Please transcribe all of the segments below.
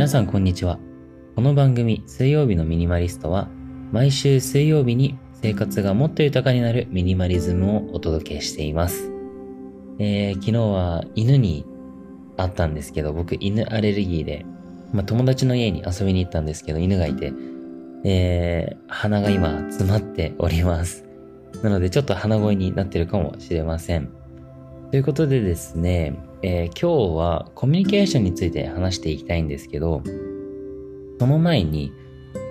皆さんこんにちは。この番組、水曜日のミニマリストは、毎週水曜日に生活がもっと豊かになるミニマリズムをお届けしています。えー、昨日は犬に会ったんですけど、僕犬アレルギーで、まあ、友達の家に遊びに行ったんですけど、犬がいて、えー、鼻が今詰まっております。なのでちょっと鼻声になってるかもしれません。ということでですね、えー、今日はコミュニケーションについて話していきたいんですけど、その前に、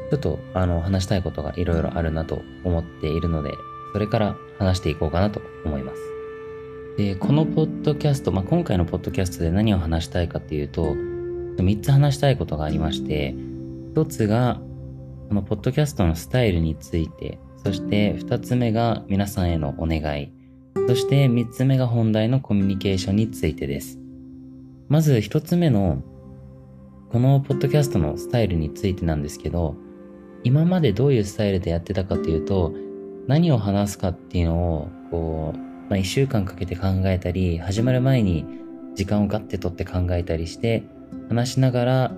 ちょっとあの話したいことがいろいろあるなと思っているので、それから話していこうかなと思います。で、このポッドキャスト、まあ、今回のポッドキャストで何を話したいかっていうと、3つ話したいことがありまして、1つが、このポッドキャストのスタイルについて、そして2つ目が皆さんへのお願い、そして3つ目が本題のコミュニケーションについてです。まず1つ目の、このポッドキャストのスタイルについてなんですけど、今までどういうスタイルでやってたかというと、何を話すかっていうのを、こう、まあ、1週間かけて考えたり、始まる前に時間をガッて取って考えたりして、話しながら、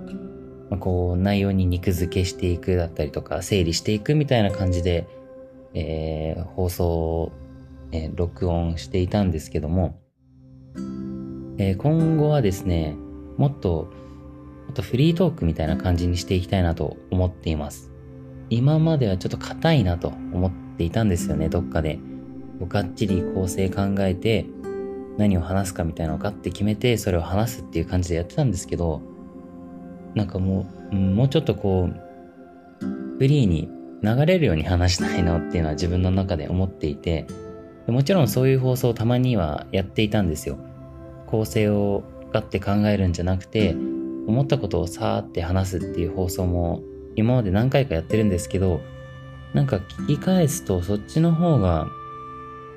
まあ、こう、内容に肉付けしていくだったりとか、整理していくみたいな感じで、えー、放送えー、録音していたんですけども、えー、今後はですね、もっと、もっとフリートークみたいな感じにしていきたいなと思っています。今まではちょっと硬いなと思っていたんですよね、どっかで。がっちり構成考えて、何を話すかみたいなのをガッて決めて、それを話すっていう感じでやってたんですけど、なんかもう、もうちょっとこう、フリーに流れるように話したいなっていうのは自分の中で思っていて、もちろんそういう放送をたまにはやっていたんですよ。構成をガッて考えるんじゃなくて、思ったことをさーって話すっていう放送も今まで何回かやってるんですけど、なんか聞き返すとそっちの方が、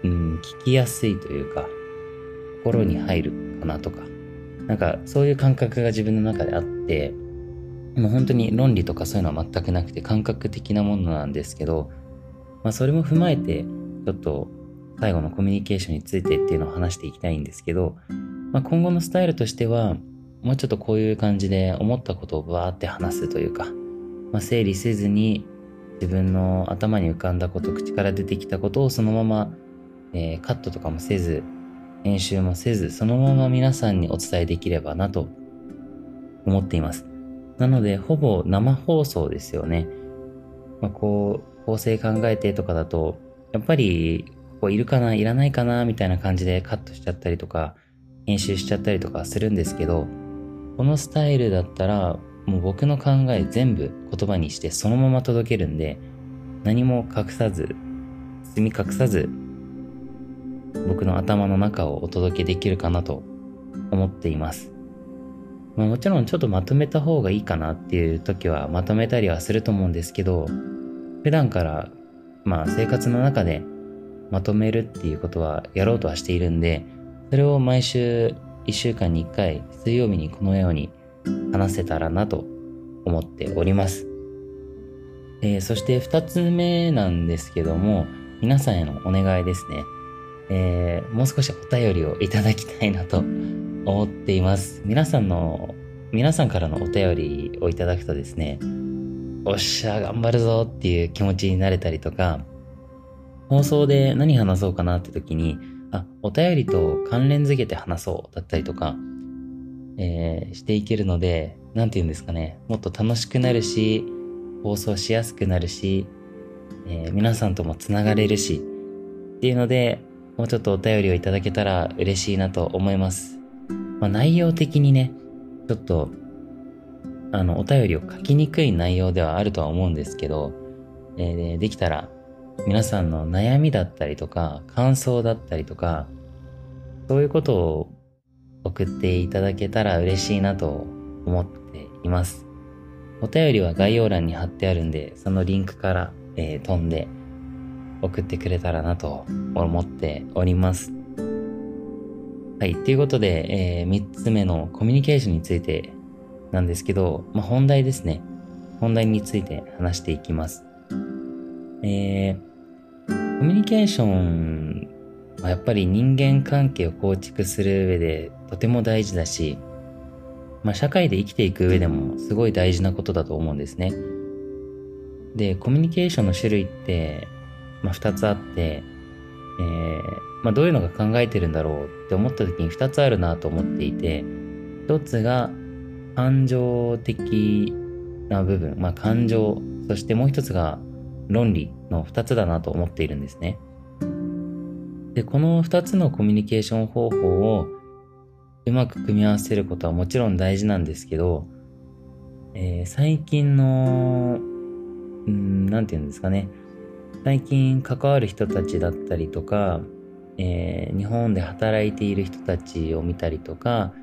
うん、聞きやすいというか、心に入るかなとか、なんかそういう感覚が自分の中であって、もう本当に論理とかそういうのは全くなくて感覚的なものなんですけど、まあそれも踏まえて、ちょっと最後のコミュニケーションについてっていうのを話していきたいんですけど、まあ、今後のスタイルとしては、もうちょっとこういう感じで思ったことをバーって話すというか、まあ、整理せずに自分の頭に浮かんだこと、口から出てきたことをそのまま、えー、カットとかもせず、編集もせず、そのまま皆さんにお伝えできればなと思っています。なので、ほぼ生放送ですよね。まあ、こう、構成考えてとかだと、やっぱりこいるかないらないかなみたいな感じでカットしちゃったりとか、編集しちゃったりとかするんですけど、このスタイルだったら、もう僕の考え全部言葉にしてそのまま届けるんで、何も隠さず、包み隠さず、僕の頭の中をお届けできるかなと思っています。まあ、もちろんちょっとまとめた方がいいかなっていう時はまとめたりはすると思うんですけど、普段からまあ生活の中でまとめるっていうことはやろうとはしているんで、それを毎週1週間に1回水曜日にこのように話せたらなと思っております。えー、そして2つ目なんですけども、皆さんへのお願いですね。えー、もう少しお便りをいただきたいなと思っています。皆さんの、皆さんからのお便りをいただくとですね、おっしゃ、頑張るぞっていう気持ちになれたりとか、放送で何話そうかなって時に、あ、お便りと関連づけて話そうだったりとか、えー、していけるので、なんて言うんですかね、もっと楽しくなるし、放送しやすくなるし、えー、皆さんともつながれるし、っていうので、もうちょっとお便りをいただけたら嬉しいなと思います。まあ、内容的にね、ちょっと、あの、お便りを書きにくい内容ではあるとは思うんですけど、えー、できたら皆さんの悩みだったりとか、感想だったりとか、そういうことを送っていただけたら嬉しいなと思っています。お便りは概要欄に貼ってあるんで、そのリンクから、えー、飛んで送ってくれたらなと思っております。はい。ということで、えー、3つ目のコミュニケーションについてなんですけど、まあ、本題ですね。本題について話していきます。えー、コミュニケーションはやっぱり人間関係を構築する上でとても大事だし、まあ、社会で生きていく上でもすごい大事なことだと思うんですね。で、コミュニケーションの種類って、まあ、2つあって、えー、まあ、どういうのが考えてるんだろうって思った時に2つあるなと思っていて、1つが感情的な部分、まあ、感情、そしてもう1つが論理の2つだなと思っているんですね。で、この2つのコミュニケーション方法をうまく組み合わせることはもちろん大事なんですけど、えー、最近の、うん、なて言うんですかね。最近関わる人たちだったりとか、えー、日本で働いている人たちを見たりとか、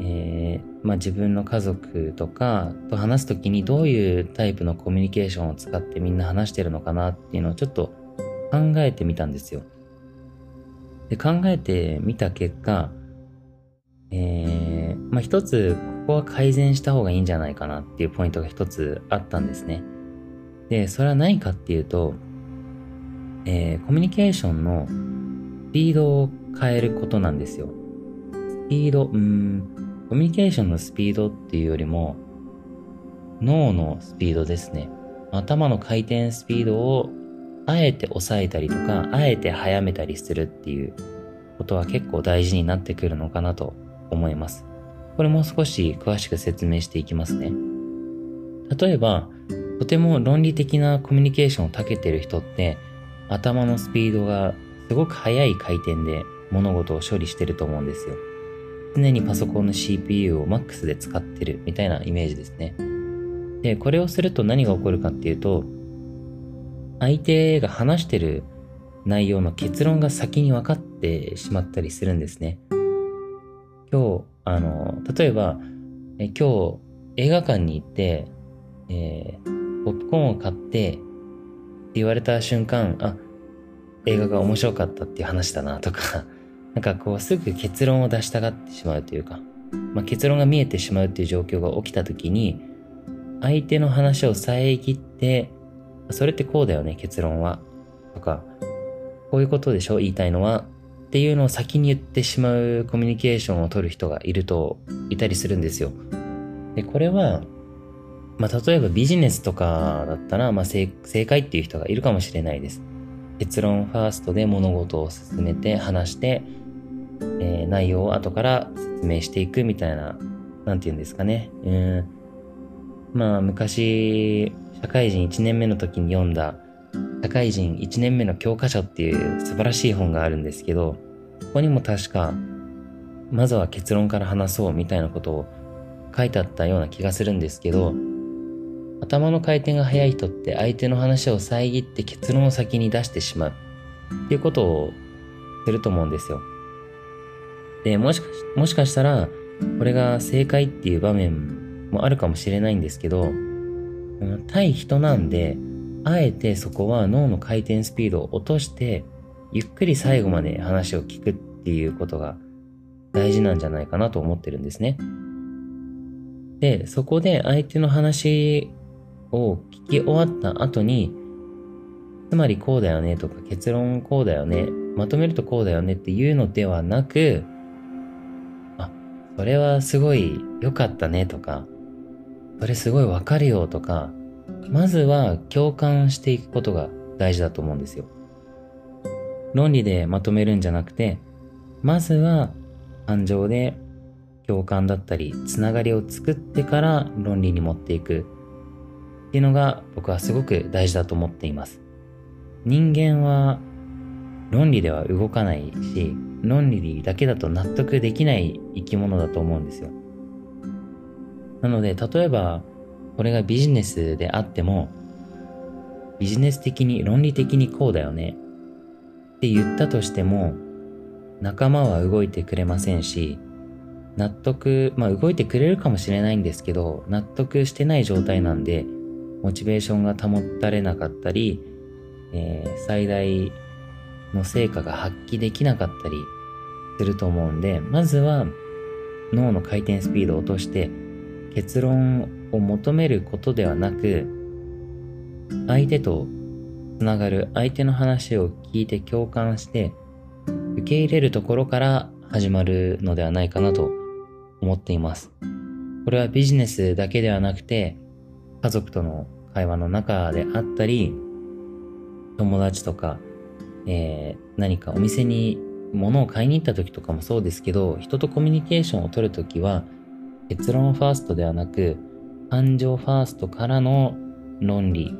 えー、まあ、自分の家族とかと話すときにどういうタイプのコミュニケーションを使ってみんな話してるのかなっていうのをちょっと考えてみたんですよ。で考えてみた結果、えー、まあ、一つここは改善した方がいいんじゃないかなっていうポイントが一つあったんですね。で、それは何かっていうと、えー、コミュニケーションのスピードを変えることなんですよ。スピード、うん、コミュニケーションのスピードっていうよりも、脳のスピードですね。頭の回転スピードをあえて抑えたりとか、あえて早めたりするっていうことは結構大事になってくるのかなと思います。これも少し詳しく説明していきますね。例えば、とても論理的なコミュニケーションを長けてる人って、頭のスピードがすごく速い回転で物事を処理してると思うんですよ。常にパソコンの CPU を MAX で使ってるみたいなイメージですね。で、これをすると何が起こるかっていうと、相手が話してる内容の結論が先に分かってしまったりするんですね。今日、あの、例えば、え今日映画館に行って、えー、ポップコーンを買ってって言われた瞬間、あ、映画が面白かったっていう話だなとか、なんかこうすぐ結論を出したがってしまうというか、まあ、結論が見えてしまうっていう状況が起きた時に、相手の話を遮って、それってこうだよね、結論は。とか、こういうことでしょ言いたいのは。っていうのを先に言ってしまうコミュニケーションを取る人がいると、いたりするんですよ。で、これは、まあ、例えばビジネスとかだったら、まあ正、正解っていう人がいるかもしれないです。結論ファーストで物事を進めて話して、えー、内容を後から説明していくみたいな、なんて言うんですかね。うん。まあ、昔、社会人1年目の時に読んだ、社会人1年目の教科書っていう素晴らしい本があるんですけど、ここにも確か、まずは結論から話そうみたいなことを書いてあったような気がするんですけど、頭の回転が速い人って相手の話を遮って結論を先に出してしまうっていうことをすると思うんですよ。で、もしかし、もしかしたら、これが正解っていう場面もあるかもしれないんですけど、対人なんで、あえてそこは脳の回転スピードを落として、ゆっくり最後まで話を聞くっていうことが大事なんじゃないかなと思ってるんですね。で、そこで相手の話を聞き終わった後に、つまりこうだよねとか結論こうだよね、まとめるとこうだよねっていうのではなく、それはすごい良かったねとか、それすごいわかるよとか、まずは共感していくことが大事だと思うんですよ。論理でまとめるんじゃなくて、まずは感情で共感だったり、つながりを作ってから論理に持っていくっていうのが僕はすごく大事だと思っています。人間は論理では動かないし、論理だけだと納得できない生き物だと思うんですよ。なので、例えば、これがビジネスであっても、ビジネス的に論理的にこうだよねって言ったとしても、仲間は動いてくれませんし、納得、まあ動いてくれるかもしれないんですけど、納得してない状態なんで、モチベーションが保たれなかったり、えー、最大の成果が発揮できなかったりすると思うんで、まずは脳の回転スピードを落として結論を求めることではなく、相手とつながる相手の話を聞いて共感して受け入れるところから始まるのではないかなと思っています。これはビジネスだけではなくて、家族との会話の中であったり、友達とか、えー、何かお店に物を買いに行った時とかもそうですけど、人とコミュニケーションを取るときは、結論ファーストではなく、感情ファーストからの論理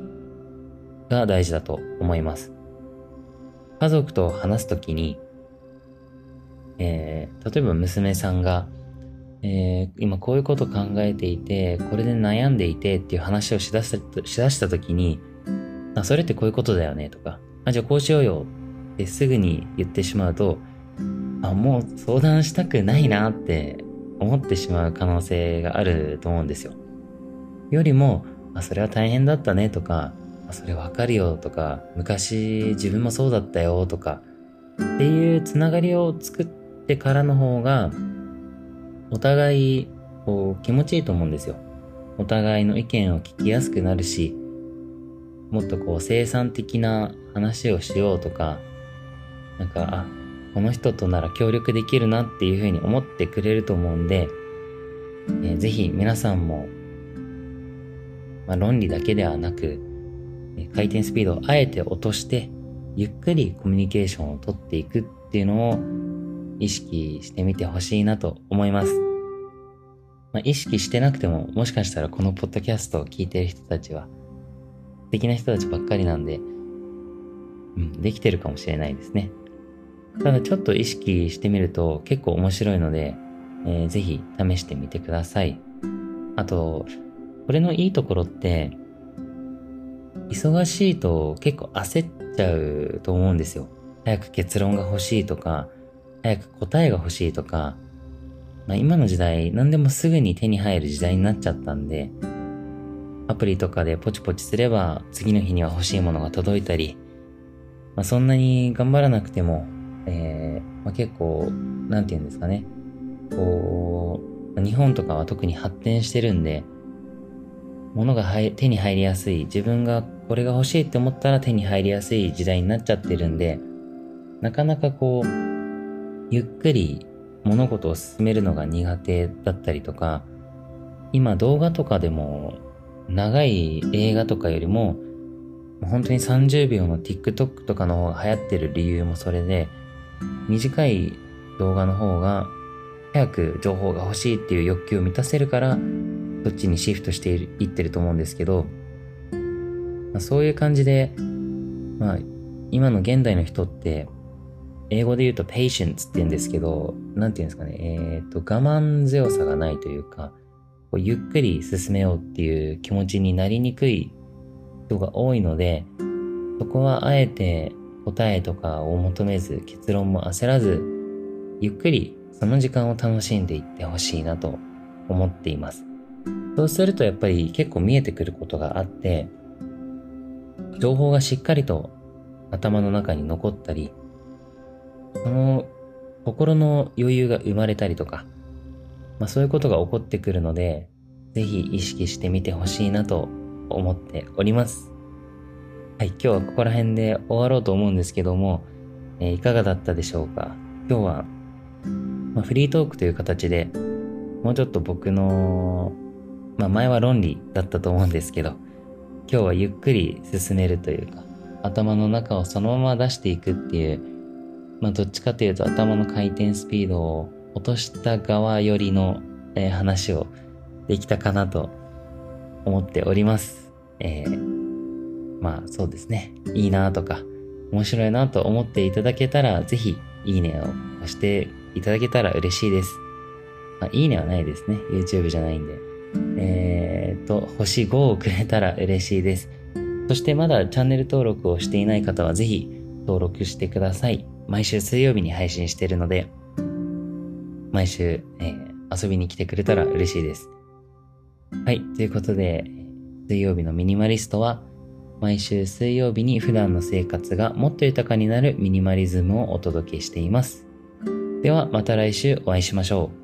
が大事だと思います。家族と話すときに、えー、例えば娘さんが、えー、今こういうこと考えていて、これで悩んでいてっていう話をしだしたしだしたときに、あ、それってこういうことだよねとか、あ、じゃあこうしようよってすぐに言ってしまうと、あ、もう相談したくないなって思ってしまう可能性があると思うんですよ。よりも、あ、それは大変だったねとか、あ、それわかるよとか、昔自分もそうだったよとか、っていうつながりを作ってからの方が、お互い、こう、気持ちいいと思うんですよ。お互いの意見を聞きやすくなるし、もっとこう、生産的な話をしようとか、なんか、あ、この人となら協力できるなっていうふうに思ってくれると思うんで、えー、ぜひ皆さんも、まあ、論理だけではなく、回転スピードをあえて落として、ゆっくりコミュニケーションをとっていくっていうのを意識してみてほしいなと思います。まあ、意識してなくても、もしかしたらこのポッドキャストを聞いてる人たちは、素敵な人たちばっかりなんで、うん、できてるかもしれないですね。ただちょっと意識してみると結構面白いので、えー、ぜひ試してみてください。あと、これのいいところって、忙しいと結構焦っちゃうと思うんですよ。早く結論が欲しいとか、早く答えが欲しいとか、まあ、今の時代何でもすぐに手に入る時代になっちゃったんで、アプリとかでポチポチすれば次の日には欲しいものが届いたり、まあ、そんなに頑張らなくてもえー、まあ、結構、なんて言うんですかね。こう、日本とかは特に発展してるんで、物が手に入りやすい、自分がこれが欲しいって思ったら手に入りやすい時代になっちゃってるんで、なかなかこう、ゆっくり物事を進めるのが苦手だったりとか、今動画とかでも長い映画とかよりも本当に30秒の TikTok とかの方が流行ってる理由もそれで短い動画の方が早く情報が欲しいっていう欲求を満たせるからそっちにシフトしていってると思うんですけど、まあ、そういう感じで、まあ、今の現代の人って英語で言うと patience って言うんですけど、なんて言うんですかね、えっ、ー、と、我慢強さがないというか、こうゆっくり進めようっていう気持ちになりにくい人が多いので、そこはあえて答えとかを求めず、結論も焦らず、ゆっくりその時間を楽しんでいってほしいなと思っています。そうするとやっぱり結構見えてくることがあって、情報がしっかりと頭の中に残ったり、その心の余裕が生まれたりとか、まあそういうことが起こってくるので、ぜひ意識してみてほしいなと思っております。はい、今日はここら辺で終わろうと思うんですけども、えー、いかがだったでしょうか？今日は、まあ、フリートークという形で、もうちょっと僕の、まあ前は論理だったと思うんですけど、今日はゆっくり進めるというか、頭の中をそのまま出していくっていう、まあどっちかというと頭の回転スピードを落とした側よりの、えー、話をできたかなと思っております。えーまあそうですね、いいなとか、面白いなと思っていただけたら、ぜひ、いいねを押していただけたら嬉しいです。まあ、いいねはないですね。YouTube じゃないんで。えー、っと、星5をくれたら嬉しいです。そしてまだチャンネル登録をしていない方はぜひ登録してください。毎週水曜日に配信しているので、毎週、えー、遊びに来てくれたら嬉しいです。はい。ということで、水曜日のミニマリストは、毎週水曜日に普段の生活がもっと豊かになるミニマリズムをお届けしています。ではまた来週お会いしましょう。